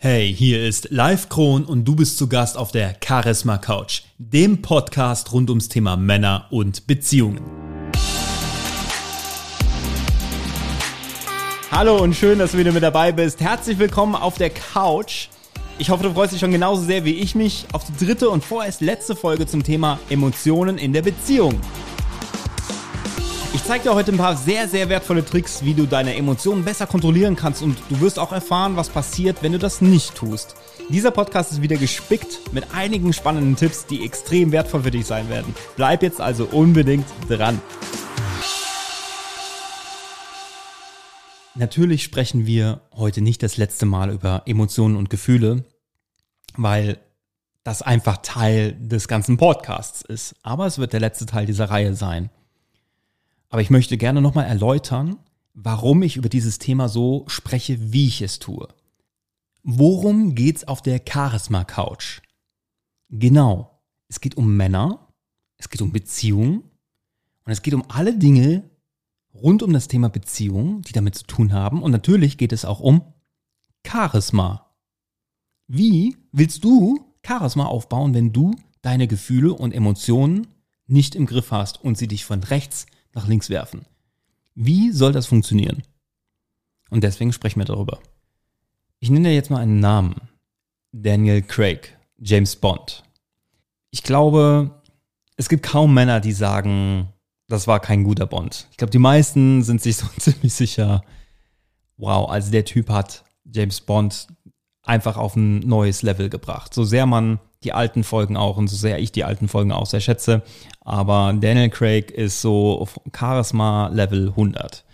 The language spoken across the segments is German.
Hey, hier ist Live Kron und du bist zu Gast auf der Charisma Couch, dem Podcast rund ums Thema Männer und Beziehungen. Hallo und schön, dass du wieder mit dabei bist. Herzlich willkommen auf der Couch. Ich hoffe, du freust dich schon genauso sehr wie ich mich auf die dritte und vorerst letzte Folge zum Thema Emotionen in der Beziehung. Ich zeige dir heute ein paar sehr, sehr wertvolle Tricks, wie du deine Emotionen besser kontrollieren kannst und du wirst auch erfahren, was passiert, wenn du das nicht tust. Dieser Podcast ist wieder gespickt mit einigen spannenden Tipps, die extrem wertvoll für dich sein werden. Bleib jetzt also unbedingt dran. Natürlich sprechen wir heute nicht das letzte Mal über Emotionen und Gefühle, weil das einfach Teil des ganzen Podcasts ist. Aber es wird der letzte Teil dieser Reihe sein. Aber ich möchte gerne nochmal erläutern, warum ich über dieses Thema so spreche, wie ich es tue. Worum geht's auf der Charisma Couch? Genau, es geht um Männer, es geht um Beziehungen und es geht um alle Dinge rund um das Thema Beziehung, die damit zu tun haben. Und natürlich geht es auch um Charisma. Wie willst du Charisma aufbauen, wenn du deine Gefühle und Emotionen nicht im Griff hast und sie dich von rechts nach links werfen. Wie soll das funktionieren? Und deswegen sprechen wir darüber. Ich nenne dir jetzt mal einen Namen. Daniel Craig, James Bond. Ich glaube, es gibt kaum Männer, die sagen, das war kein guter Bond. Ich glaube, die meisten sind sich so ziemlich sicher, wow, also der Typ hat James Bond einfach auf ein neues Level gebracht. So sehr man die alten Folgen auch und so sehr ich die alten Folgen auch sehr schätze. Aber Daniel Craig ist so auf Charisma Level 100.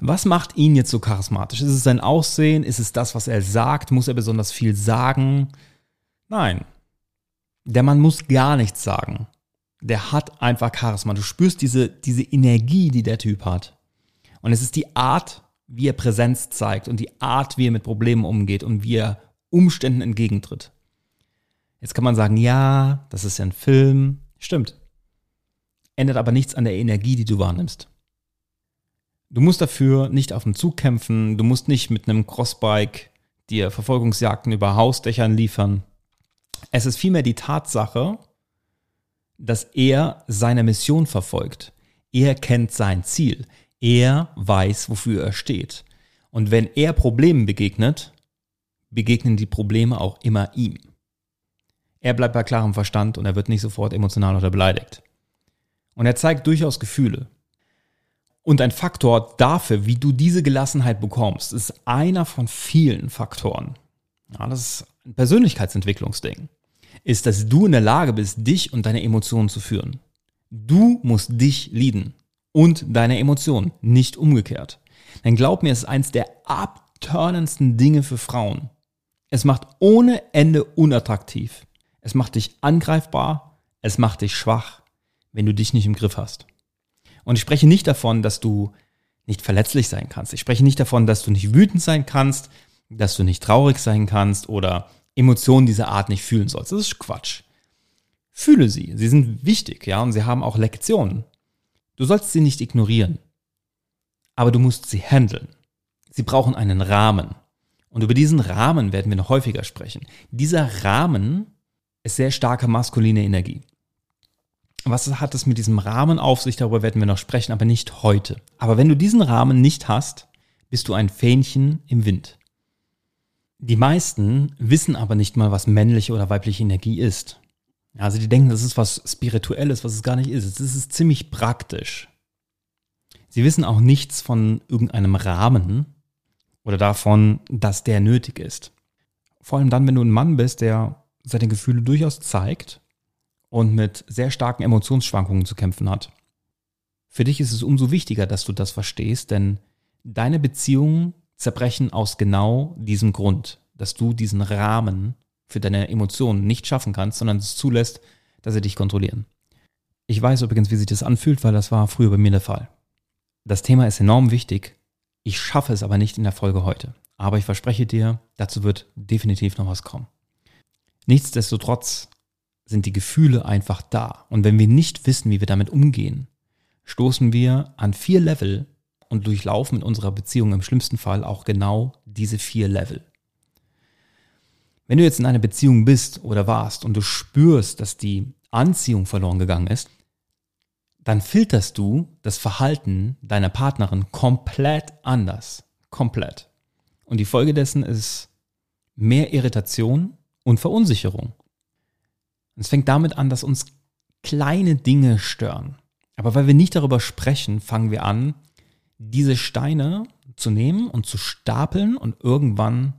Was macht ihn jetzt so charismatisch? Ist es sein Aussehen? Ist es das, was er sagt? Muss er besonders viel sagen? Nein. Der Mann muss gar nichts sagen. Der hat einfach Charisma. Du spürst diese, diese Energie, die der Typ hat. Und es ist die Art, wie er Präsenz zeigt und die Art, wie er mit Problemen umgeht und wie er Umständen entgegentritt. Jetzt kann man sagen, ja, das ist ja ein Film. Stimmt. Ändert aber nichts an der Energie, die du wahrnimmst. Du musst dafür nicht auf dem Zug kämpfen, du musst nicht mit einem Crossbike dir Verfolgungsjagden über Hausdächern liefern. Es ist vielmehr die Tatsache, dass er seine Mission verfolgt. Er kennt sein Ziel. Er weiß, wofür er steht. Und wenn er Problemen begegnet, begegnen die Probleme auch immer ihm. Er bleibt bei klarem Verstand und er wird nicht sofort emotional oder beleidigt. Und er zeigt durchaus Gefühle. Und ein Faktor dafür, wie du diese Gelassenheit bekommst, ist einer von vielen Faktoren. Ja, das ist ein Persönlichkeitsentwicklungsding. Ist, dass du in der Lage bist, dich und deine Emotionen zu führen. Du musst dich lieben und deine Emotionen, nicht umgekehrt. Denn glaub mir, es ist eins der abturnendsten Dinge für Frauen. Es macht ohne Ende unattraktiv, es macht dich angreifbar, es macht dich schwach, wenn du dich nicht im Griff hast. Und ich spreche nicht davon, dass du nicht verletzlich sein kannst. Ich spreche nicht davon, dass du nicht wütend sein kannst, dass du nicht traurig sein kannst oder Emotionen dieser Art nicht fühlen sollst. Das ist Quatsch. Fühle sie. Sie sind wichtig, ja, und sie haben auch Lektionen. Du sollst sie nicht ignorieren. Aber du musst sie handeln. Sie brauchen einen Rahmen. Und über diesen Rahmen werden wir noch häufiger sprechen. Dieser Rahmen ist sehr starke maskuline Energie. Was hat es mit diesem Rahmen auf sich? Darüber werden wir noch sprechen, aber nicht heute. Aber wenn du diesen Rahmen nicht hast, bist du ein Fähnchen im Wind. Die meisten wissen aber nicht mal, was männliche oder weibliche Energie ist. Also die denken, das ist was Spirituelles, was es gar nicht ist. Es ist ziemlich praktisch. Sie wissen auch nichts von irgendeinem Rahmen oder davon, dass der nötig ist. Vor allem dann, wenn du ein Mann bist, der seine Gefühle durchaus zeigt und mit sehr starken Emotionsschwankungen zu kämpfen hat. Für dich ist es umso wichtiger, dass du das verstehst, denn deine Beziehungen zerbrechen aus genau diesem Grund, dass du diesen Rahmen für deine Emotionen nicht schaffen kannst, sondern es zulässt, dass sie dich kontrollieren. Ich weiß übrigens, wie sich das anfühlt, weil das war früher bei mir der Fall. Das Thema ist enorm wichtig. Ich schaffe es aber nicht in der Folge heute. Aber ich verspreche dir, dazu wird definitiv noch was kommen. Nichtsdestotrotz sind die Gefühle einfach da. Und wenn wir nicht wissen, wie wir damit umgehen, stoßen wir an vier Level und durchlaufen in unserer Beziehung im schlimmsten Fall auch genau diese vier Level. Wenn du jetzt in einer Beziehung bist oder warst und du spürst, dass die Anziehung verloren gegangen ist, dann filterst du das Verhalten deiner Partnerin komplett anders. Komplett. Und die Folge dessen ist mehr Irritation und Verunsicherung. Es fängt damit an, dass uns kleine Dinge stören. Aber weil wir nicht darüber sprechen, fangen wir an, diese Steine zu nehmen und zu stapeln und irgendwann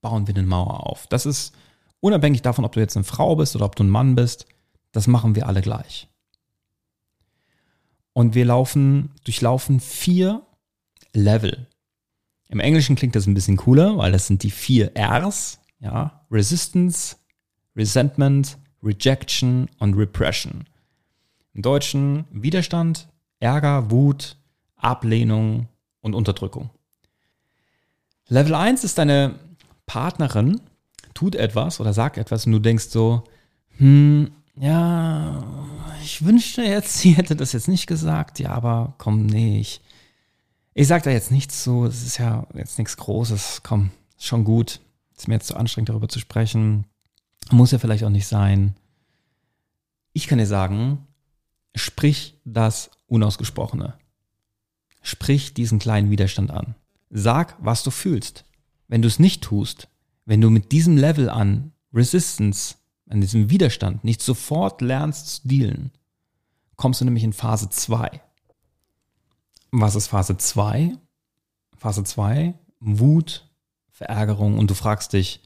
bauen wir eine Mauer auf. Das ist unabhängig davon, ob du jetzt eine Frau bist oder ob du ein Mann bist, das machen wir alle gleich. Und wir laufen, durchlaufen vier Level. Im Englischen klingt das ein bisschen cooler, weil das sind die vier Rs, ja, Resistance, Resentment, Rejection und Repression. Im Deutschen Widerstand, Ärger, Wut, Ablehnung und Unterdrückung. Level 1 ist deine Partnerin tut etwas oder sagt etwas und du denkst so, hm, ja, ich wünschte jetzt, sie hätte das jetzt nicht gesagt, ja, aber komm, nee, ich, ich sag da jetzt nichts zu, es ist ja jetzt nichts Großes, komm, schon gut, ist mir jetzt zu anstrengend darüber zu sprechen, muss ja vielleicht auch nicht sein. Ich kann dir sagen, sprich das Unausgesprochene. Sprich diesen kleinen Widerstand an. Sag, was du fühlst. Wenn du es nicht tust, wenn du mit diesem Level an Resistance, an diesem Widerstand nicht sofort lernst zu dealen, kommst du nämlich in Phase 2. Was ist Phase 2? Phase 2, Wut, Verärgerung und du fragst dich,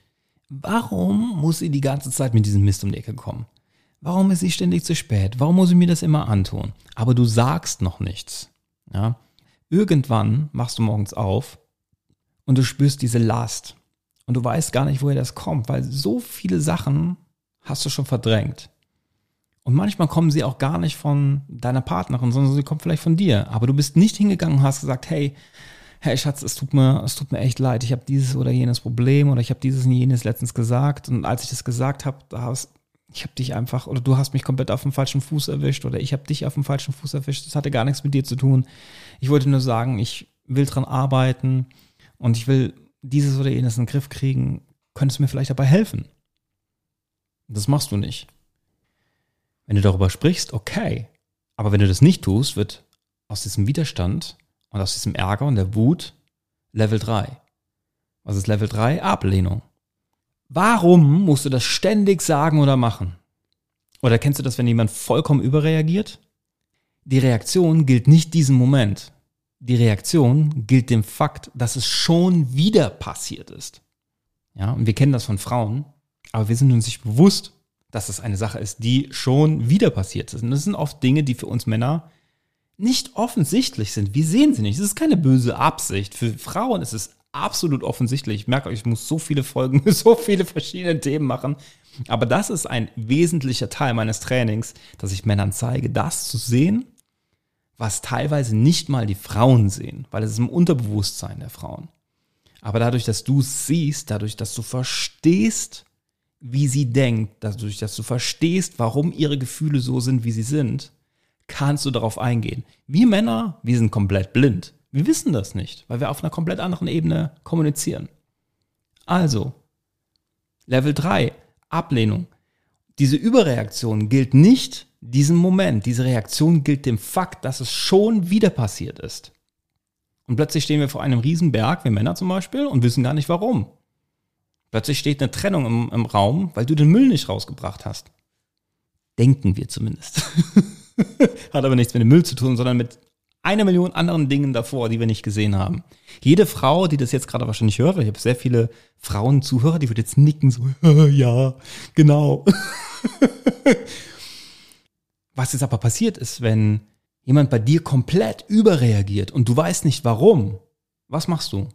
warum muss sie die ganze Zeit mit diesem Mist um die Ecke kommen? Warum ist sie ständig zu spät? Warum muss sie mir das immer antun? Aber du sagst noch nichts. Ja? Irgendwann machst du morgens auf und du spürst diese Last. Und du weißt gar nicht, woher das kommt, weil so viele Sachen hast du schon verdrängt. Und manchmal kommen sie auch gar nicht von deiner Partnerin, sondern sie kommen vielleicht von dir. Aber du bist nicht hingegangen und hast gesagt, hey, hey Schatz, es tut mir, es tut mir echt leid, ich habe dieses oder jenes Problem oder ich habe dieses und jenes letztens gesagt. Und als ich das gesagt habe, da hast, ich habe dich einfach oder du hast mich komplett auf dem falschen Fuß erwischt oder ich habe dich auf dem falschen Fuß erwischt. Das hatte gar nichts mit dir zu tun. Ich wollte nur sagen, ich will dran arbeiten und ich will dieses oder jenes in den Griff kriegen. Könntest du mir vielleicht dabei helfen? Das machst du nicht. Wenn du darüber sprichst, okay. Aber wenn du das nicht tust, wird aus diesem Widerstand und aus diesem Ärger und der Wut Level 3. Was ist Level 3? Ablehnung. Warum musst du das ständig sagen oder machen? Oder kennst du das, wenn jemand vollkommen überreagiert? Die Reaktion gilt nicht diesem Moment. Die Reaktion gilt dem Fakt, dass es schon wieder passiert ist. Ja, und wir kennen das von Frauen, aber wir sind uns nicht bewusst, dass das eine Sache ist, die schon wieder passiert ist. Und das sind oft Dinge, die für uns Männer nicht offensichtlich sind. Wir sehen sie nicht. Es ist keine böse Absicht. Für Frauen ist es absolut offensichtlich. Ich merke euch, ich muss so viele Folgen, so viele verschiedene Themen machen. Aber das ist ein wesentlicher Teil meines Trainings, dass ich Männern zeige, das zu sehen, was teilweise nicht mal die Frauen sehen, weil es ist im Unterbewusstsein der Frauen. Aber dadurch, dass du es siehst, dadurch, dass du verstehst, wie sie denkt, dadurch, dass du verstehst, warum ihre Gefühle so sind, wie sie sind, kannst du darauf eingehen. Wir Männer, wir sind komplett blind. Wir wissen das nicht, weil wir auf einer komplett anderen Ebene kommunizieren. Also, Level 3, Ablehnung. Diese Überreaktion gilt nicht diesem Moment. Diese Reaktion gilt dem Fakt, dass es schon wieder passiert ist. Und plötzlich stehen wir vor einem Riesenberg, wir Männer zum Beispiel, und wissen gar nicht warum. Plötzlich steht eine Trennung im, im Raum, weil du den Müll nicht rausgebracht hast. Denken wir zumindest. Hat aber nichts mit dem Müll zu tun, sondern mit einer Million anderen Dingen davor, die wir nicht gesehen haben. Jede Frau, die das jetzt gerade wahrscheinlich hört, ich habe sehr viele Frauen-Zuhörer, die wird jetzt nicken, so, ja, genau. Was jetzt aber passiert ist, wenn jemand bei dir komplett überreagiert und du weißt nicht warum, was machst du?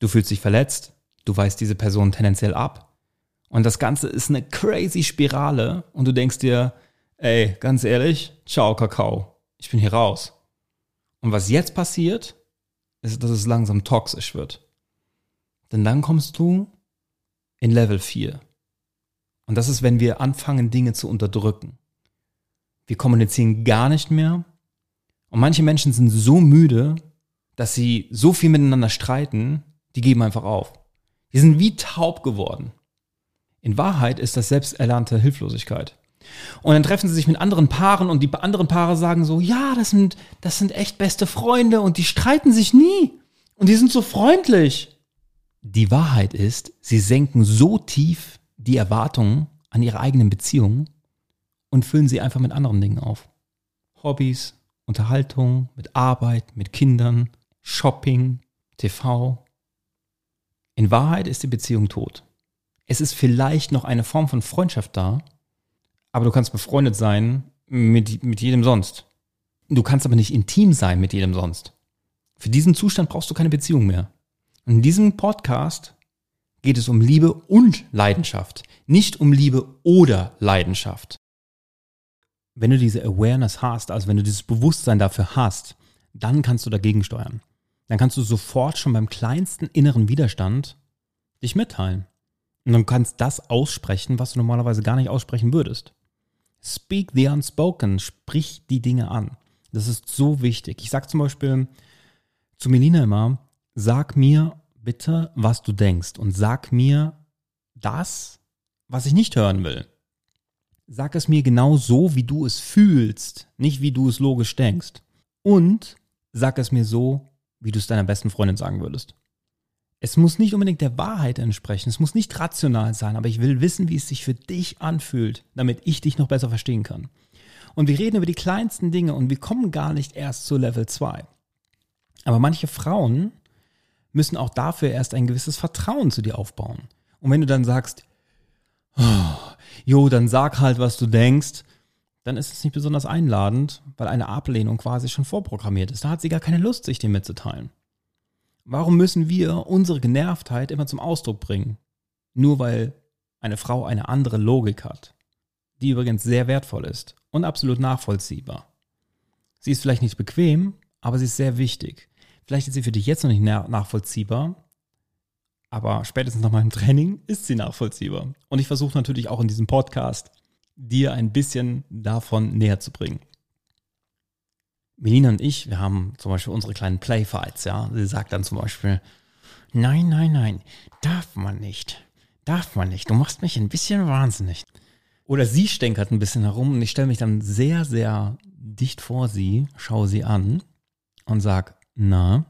Du fühlst dich verletzt, du weist diese Person tendenziell ab. Und das Ganze ist eine crazy Spirale und du denkst dir, ey, ganz ehrlich, ciao Kakao, ich bin hier raus. Und was jetzt passiert, ist, dass es langsam toxisch wird. Denn dann kommst du in Level 4. Und das ist, wenn wir anfangen, Dinge zu unterdrücken. Wir kommunizieren gar nicht mehr. Und manche Menschen sind so müde, dass sie so viel miteinander streiten, die geben einfach auf. Die sind wie taub geworden. In Wahrheit ist das selbsterlernte Hilflosigkeit. Und dann treffen sie sich mit anderen Paaren und die anderen Paare sagen so, ja, das sind, das sind echt beste Freunde und die streiten sich nie. Und die sind so freundlich. Die Wahrheit ist, sie senken so tief die Erwartungen an ihre eigenen Beziehungen und füllen sie einfach mit anderen Dingen auf. Hobbys, Unterhaltung, mit Arbeit, mit Kindern, Shopping, TV. In Wahrheit ist die Beziehung tot. Es ist vielleicht noch eine Form von Freundschaft da, aber du kannst befreundet sein mit, mit jedem sonst. Du kannst aber nicht intim sein mit jedem sonst. Für diesen Zustand brauchst du keine Beziehung mehr. In diesem Podcast geht es um Liebe und Leidenschaft, nicht um Liebe oder Leidenschaft. Wenn du diese Awareness hast, also wenn du dieses Bewusstsein dafür hast, dann kannst du dagegen steuern. Dann kannst du sofort schon beim kleinsten inneren Widerstand dich mitteilen. Und du kannst das aussprechen, was du normalerweise gar nicht aussprechen würdest. Speak the unspoken, sprich die Dinge an. Das ist so wichtig. Ich sage zum Beispiel zu Melina immer, sag mir bitte, was du denkst und sag mir das, was ich nicht hören will. Sag es mir genau so, wie du es fühlst, nicht wie du es logisch denkst. Und sag es mir so, wie du es deiner besten Freundin sagen würdest. Es muss nicht unbedingt der Wahrheit entsprechen, es muss nicht rational sein, aber ich will wissen, wie es sich für dich anfühlt, damit ich dich noch besser verstehen kann. Und wir reden über die kleinsten Dinge und wir kommen gar nicht erst zu Level 2. Aber manche Frauen müssen auch dafür erst ein gewisses Vertrauen zu dir aufbauen. Und wenn du dann sagst, oh, jo, dann sag halt, was du denkst, dann ist es nicht besonders einladend, weil eine Ablehnung quasi schon vorprogrammiert ist. Da hat sie gar keine Lust, sich dem mitzuteilen. Warum müssen wir unsere Genervtheit immer zum Ausdruck bringen? Nur weil eine Frau eine andere Logik hat, die übrigens sehr wertvoll ist und absolut nachvollziehbar. Sie ist vielleicht nicht bequem, aber sie ist sehr wichtig. Vielleicht ist sie für dich jetzt noch nicht nachvollziehbar, aber spätestens nach meinem Training ist sie nachvollziehbar. Und ich versuche natürlich auch in diesem Podcast dir ein bisschen davon näher zu bringen. Melina und ich, wir haben zum Beispiel unsere kleinen Playfights, ja. Sie sagt dann zum Beispiel, nein, nein, nein, darf man nicht. Darf man nicht. Du machst mich ein bisschen wahnsinnig. Oder sie stänkert ein bisschen herum und ich stelle mich dann sehr, sehr dicht vor sie, schaue sie an und sag, na,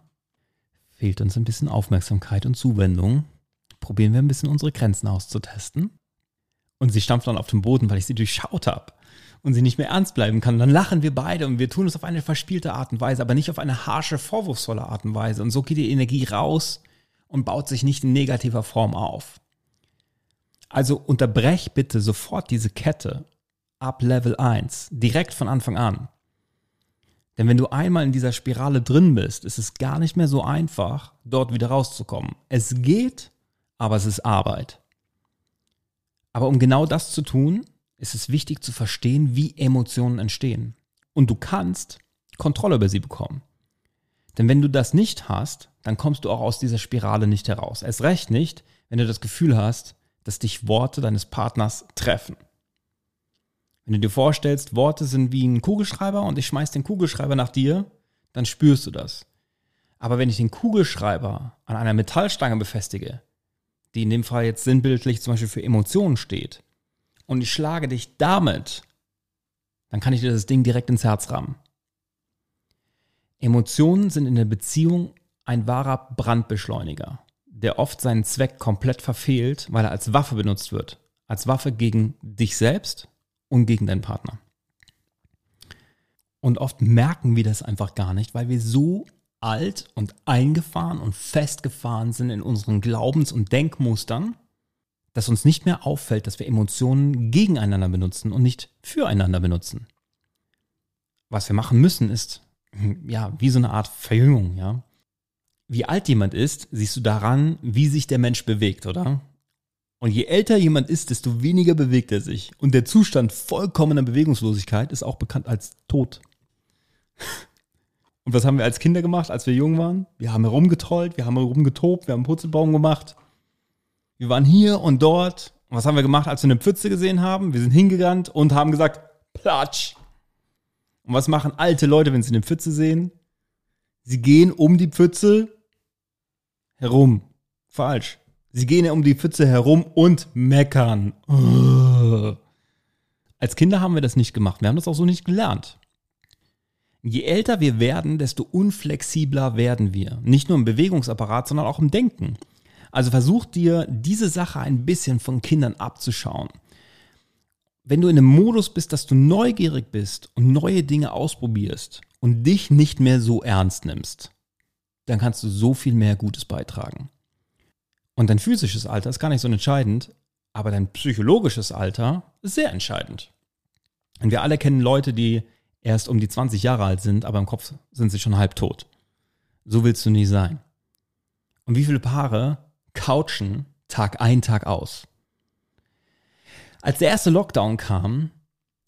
fehlt uns ein bisschen Aufmerksamkeit und Zuwendung. Probieren wir ein bisschen unsere Grenzen auszutesten. Und sie stampft dann auf den Boden, weil ich sie durchschaut habe und sie nicht mehr ernst bleiben kann. Dann lachen wir beide und wir tun es auf eine verspielte Art und Weise, aber nicht auf eine harsche, vorwurfsvolle Art und Weise. Und so geht die Energie raus und baut sich nicht in negativer Form auf. Also unterbrech bitte sofort diese Kette ab Level 1, direkt von Anfang an. Denn wenn du einmal in dieser Spirale drin bist, ist es gar nicht mehr so einfach, dort wieder rauszukommen. Es geht, aber es ist Arbeit. Aber um genau das zu tun, ist es wichtig zu verstehen, wie Emotionen entstehen. Und du kannst Kontrolle über sie bekommen. Denn wenn du das nicht hast, dann kommst du auch aus dieser Spirale nicht heraus. Erst recht nicht, wenn du das Gefühl hast, dass dich Worte deines Partners treffen. Wenn du dir vorstellst, Worte sind wie ein Kugelschreiber und ich schmeiß den Kugelschreiber nach dir, dann spürst du das. Aber wenn ich den Kugelschreiber an einer Metallstange befestige, die in dem Fall jetzt sinnbildlich zum Beispiel für Emotionen steht, und ich schlage dich damit, dann kann ich dir das Ding direkt ins Herz rammen. Emotionen sind in der Beziehung ein wahrer Brandbeschleuniger, der oft seinen Zweck komplett verfehlt, weil er als Waffe benutzt wird. Als Waffe gegen dich selbst und gegen deinen Partner. Und oft merken wir das einfach gar nicht, weil wir so alt und eingefahren und festgefahren sind in unseren Glaubens- und Denkmustern, dass uns nicht mehr auffällt, dass wir Emotionen gegeneinander benutzen und nicht füreinander benutzen. Was wir machen müssen, ist, ja, wie so eine Art Verjüngung, ja. Wie alt jemand ist, siehst du daran, wie sich der Mensch bewegt, oder? Und je älter jemand ist, desto weniger bewegt er sich. Und der Zustand vollkommener Bewegungslosigkeit ist auch bekannt als Tod. Und was haben wir als Kinder gemacht, als wir jung waren? Wir haben herumgetrollt, wir haben herumgetobt, wir haben Putzelbaum gemacht. Wir waren hier und dort. Was haben wir gemacht, als wir eine Pfütze gesehen haben? Wir sind hingegangen und haben gesagt, Platsch. Und was machen alte Leute, wenn sie eine Pfütze sehen? Sie gehen um die Pfütze herum. Falsch. Sie gehen um die Pfütze herum und meckern. Als Kinder haben wir das nicht gemacht. Wir haben das auch so nicht gelernt. Je älter wir werden, desto unflexibler werden wir. Nicht nur im Bewegungsapparat, sondern auch im Denken. Also versuch dir diese Sache ein bisschen von Kindern abzuschauen. Wenn du in einem Modus bist, dass du neugierig bist und neue Dinge ausprobierst und dich nicht mehr so ernst nimmst, dann kannst du so viel mehr Gutes beitragen. Und dein physisches Alter ist gar nicht so entscheidend, aber dein psychologisches Alter ist sehr entscheidend. Und wir alle kennen Leute, die erst um die 20 Jahre alt sind, aber im Kopf sind sie schon halb tot. So willst du nie sein. Und wie viele Paare couchen Tag ein, Tag aus? Als der erste Lockdown kam,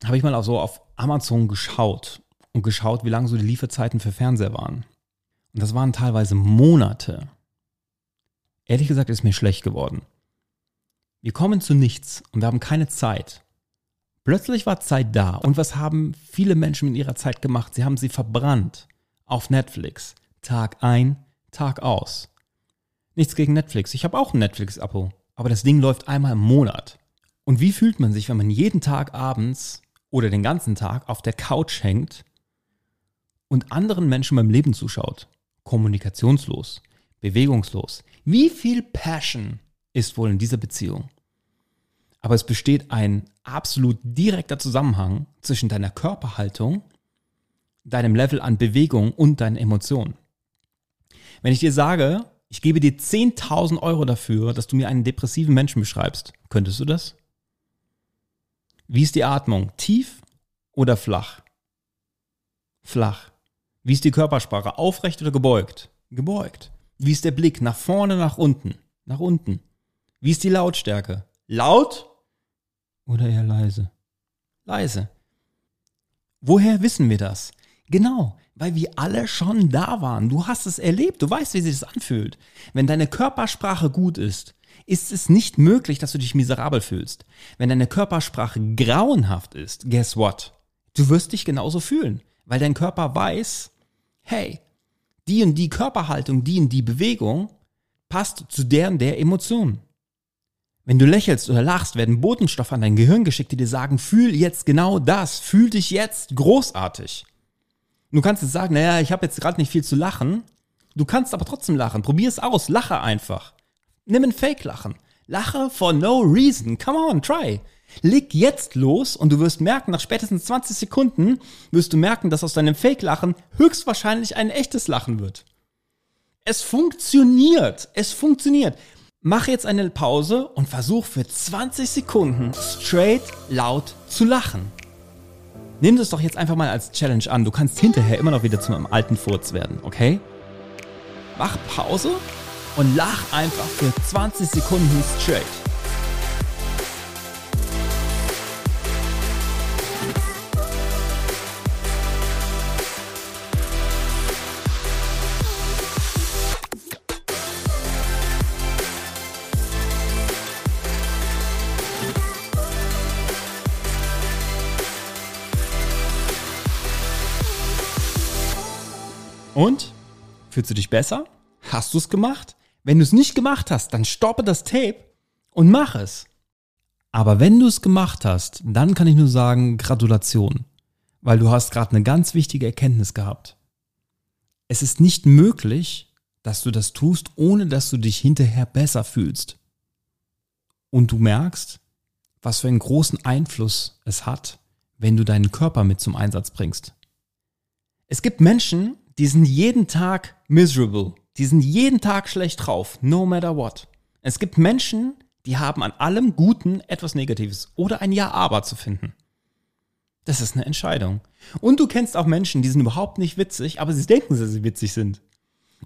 habe ich mal auch so auf Amazon geschaut und geschaut, wie lange so die Lieferzeiten für Fernseher waren. Und das waren teilweise Monate. Ehrlich gesagt ist mir schlecht geworden. Wir kommen zu nichts und wir haben keine Zeit. Plötzlich war Zeit da. Und was haben viele Menschen in ihrer Zeit gemacht? Sie haben sie verbrannt auf Netflix. Tag ein, Tag aus. Nichts gegen Netflix. Ich habe auch ein Netflix-Abo. Aber das Ding läuft einmal im Monat. Und wie fühlt man sich, wenn man jeden Tag abends oder den ganzen Tag auf der Couch hängt und anderen Menschen beim Leben zuschaut? Kommunikationslos, bewegungslos. Wie viel Passion ist wohl in dieser Beziehung? Aber es besteht ein absolut direkter Zusammenhang zwischen deiner Körperhaltung, deinem Level an Bewegung und deinen Emotionen. Wenn ich dir sage, ich gebe dir 10.000 Euro dafür, dass du mir einen depressiven Menschen beschreibst, könntest du das? Wie ist die Atmung? Tief oder flach? Flach. Wie ist die Körpersprache? Aufrecht oder gebeugt? Gebeugt. Wie ist der Blick? Nach vorne, nach unten? Nach unten. Wie ist die Lautstärke? Laut oder eher leise? Leise. Woher wissen wir das? Genau, weil wir alle schon da waren. Du hast es erlebt, du weißt, wie sich das anfühlt. Wenn deine Körpersprache gut ist, ist es nicht möglich, dass du dich miserabel fühlst. Wenn deine Körpersprache grauenhaft ist, guess what? Du wirst dich genauso fühlen, weil dein Körper weiß, hey, die und die Körperhaltung, die und die Bewegung passt zu deren der Emotionen. Wenn du lächelst oder lachst, werden Botenstoffe an dein Gehirn geschickt, die dir sagen, fühl jetzt genau das, fühl dich jetzt großartig. Du kannst jetzt sagen, naja, ich habe jetzt gerade nicht viel zu lachen. Du kannst aber trotzdem lachen. Probier es aus, lache einfach. Nimm ein Fake-Lachen. Lache for no reason. Come on, try. Leg jetzt los und du wirst merken, nach spätestens 20 Sekunden wirst du merken, dass aus deinem Fake-Lachen höchstwahrscheinlich ein echtes Lachen wird. Es funktioniert. Es funktioniert. Mach jetzt eine Pause und versuch für 20 Sekunden straight laut zu lachen. Nimm das doch jetzt einfach mal als Challenge an. Du kannst hinterher immer noch wieder zu einem alten Furz werden, okay? Mach Pause und lach einfach für 20 Sekunden straight. Und? Fühlst du dich besser? Hast du es gemacht? Wenn du es nicht gemacht hast, dann stoppe das Tape und mach es. Aber wenn du es gemacht hast, dann kann ich nur sagen, Gratulation, weil du hast gerade eine ganz wichtige Erkenntnis gehabt. Es ist nicht möglich, dass du das tust, ohne dass du dich hinterher besser fühlst. Und du merkst, was für einen großen Einfluss es hat, wenn du deinen Körper mit zum Einsatz bringst. Es gibt Menschen, die sind jeden Tag miserable. Die sind jeden Tag schlecht drauf, no matter what. Es gibt Menschen, die haben an allem Guten etwas Negatives oder ein Ja-Aber zu finden. Das ist eine Entscheidung. Und du kennst auch Menschen, die sind überhaupt nicht witzig, aber sie denken, dass sie witzig sind.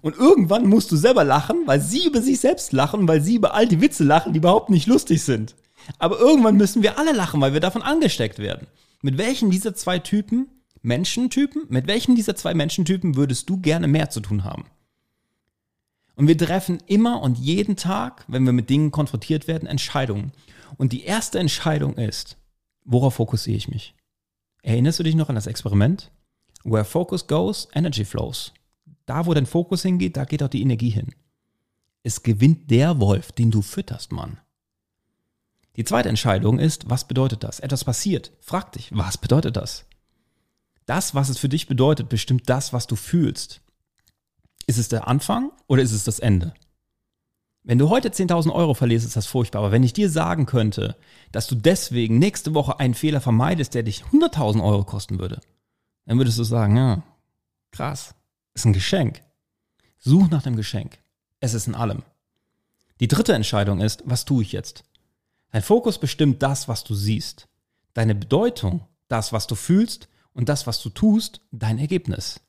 Und irgendwann musst du selber lachen, weil sie über sich selbst lachen, weil sie über all die Witze lachen, die überhaupt nicht lustig sind. Aber irgendwann müssen wir alle lachen, weil wir davon angesteckt werden. Mit welchen dieser zwei Typen Menschentypen, mit welchen dieser zwei Menschentypen würdest du gerne mehr zu tun haben? Und wir treffen immer und jeden Tag, wenn wir mit Dingen konfrontiert werden, Entscheidungen. Und die erste Entscheidung ist, worauf fokussiere ich mich? Erinnerst du dich noch an das Experiment? Where focus goes, energy flows. Da, wo dein Fokus hingeht, da geht auch die Energie hin. Es gewinnt der Wolf, den du fütterst, Mann. Die zweite Entscheidung ist, was bedeutet das? Etwas passiert. Frag dich, was bedeutet das? Das, was es für dich bedeutet, bestimmt das, was du fühlst. Ist es der Anfang oder ist es das Ende? Wenn du heute 10.000 Euro verlierst, ist das furchtbar. Aber wenn ich dir sagen könnte, dass du deswegen nächste Woche einen Fehler vermeidest, der dich 100.000 Euro kosten würde, dann würdest du sagen, ja, krass, ist ein Geschenk. Such nach dem Geschenk. Es ist in allem. Die dritte Entscheidung ist, was tue ich jetzt? Dein Fokus bestimmt das, was du siehst. Deine Bedeutung, das, was du fühlst und das, was du tust, dein Ergebnis.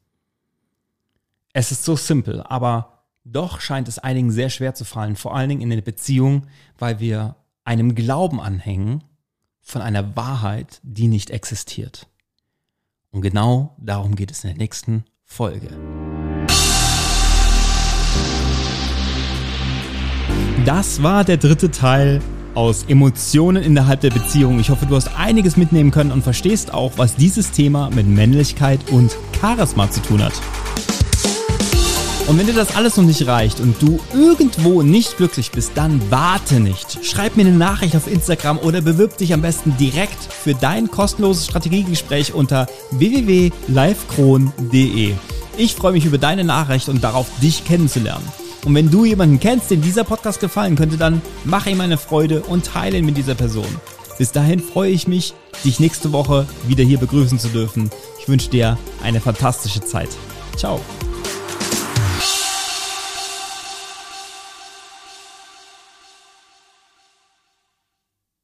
Es ist so simpel, aber doch scheint es einigen sehr schwer zu fallen, vor allen Dingen in der Beziehung, weil wir einem Glauben anhängen von einer Wahrheit, die nicht existiert. Und genau darum geht es in der nächsten Folge. Das war der dritte Teil aus Emotionen innerhalb der Beziehung. Ich hoffe, du hast einiges mitnehmen können und verstehst auch, was dieses Thema mit Männlichkeit und Charisma zu tun hat. Und wenn dir das alles noch nicht reicht und du irgendwo nicht glücklich bist, dann warte nicht. Schreib mir eine Nachricht auf Instagram oder bewirb dich am besten direkt für dein kostenloses Strategiegespräch unter www.livekron.de. Ich freue mich über deine Nachricht und darauf, dich kennenzulernen. Und wenn du jemanden kennst, dem dieser Podcast gefallen könnte, dann mach ihm eine Freude und teile ihn mit dieser Person. Bis dahin freue ich mich, dich nächste Woche wieder hier begrüßen zu dürfen. Ich wünsche dir eine fantastische Zeit. Ciao.